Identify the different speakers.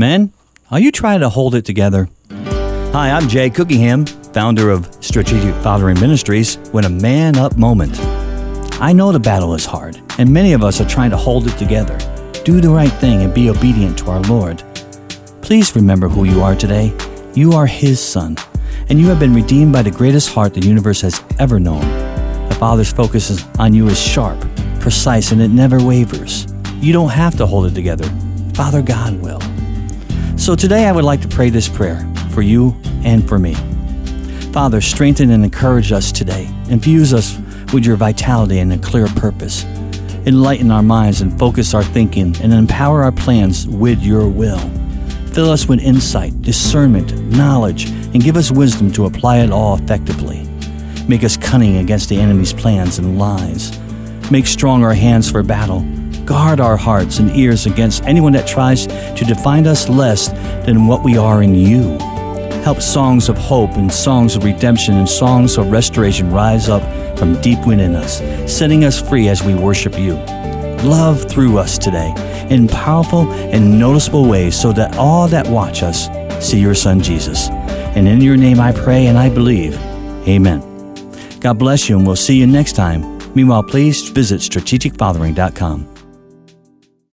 Speaker 1: Men, are you trying to hold it together? Hi, I'm Jay Cookingham, founder of Strategic Fathering Ministries, when a man up moment. I know the battle is hard, and many of us are trying to hold it together, do the right thing, and be obedient to our Lord. Please remember who you are today. You are His Son, and you have been redeemed by the greatest heart the universe has ever known. The Father's focus on you is sharp, precise, and it never wavers. You don't have to hold it together. Father God will. So today I would like to pray this prayer for you and for me. Father, strengthen and encourage us today. Infuse us with your vitality and a clear purpose. Enlighten our minds and focus our thinking and empower our plans with your will. Fill us with insight, discernment, knowledge, and give us wisdom to apply it all effectively. Make us cunning against the enemy's plans and lies. Make strong our hands for battle. Guard our hearts and ears against anyone that tries to define us less than what we are in you. Help songs of hope and songs of redemption and songs of restoration rise up from deep within us, setting us free as we worship you. Love through us today in powerful and noticeable ways so that all that watch us see your Son Jesus. And in your name I pray and I believe. Amen. God bless you, and we'll see you next time. Meanwhile, please visit strategicfathering.com.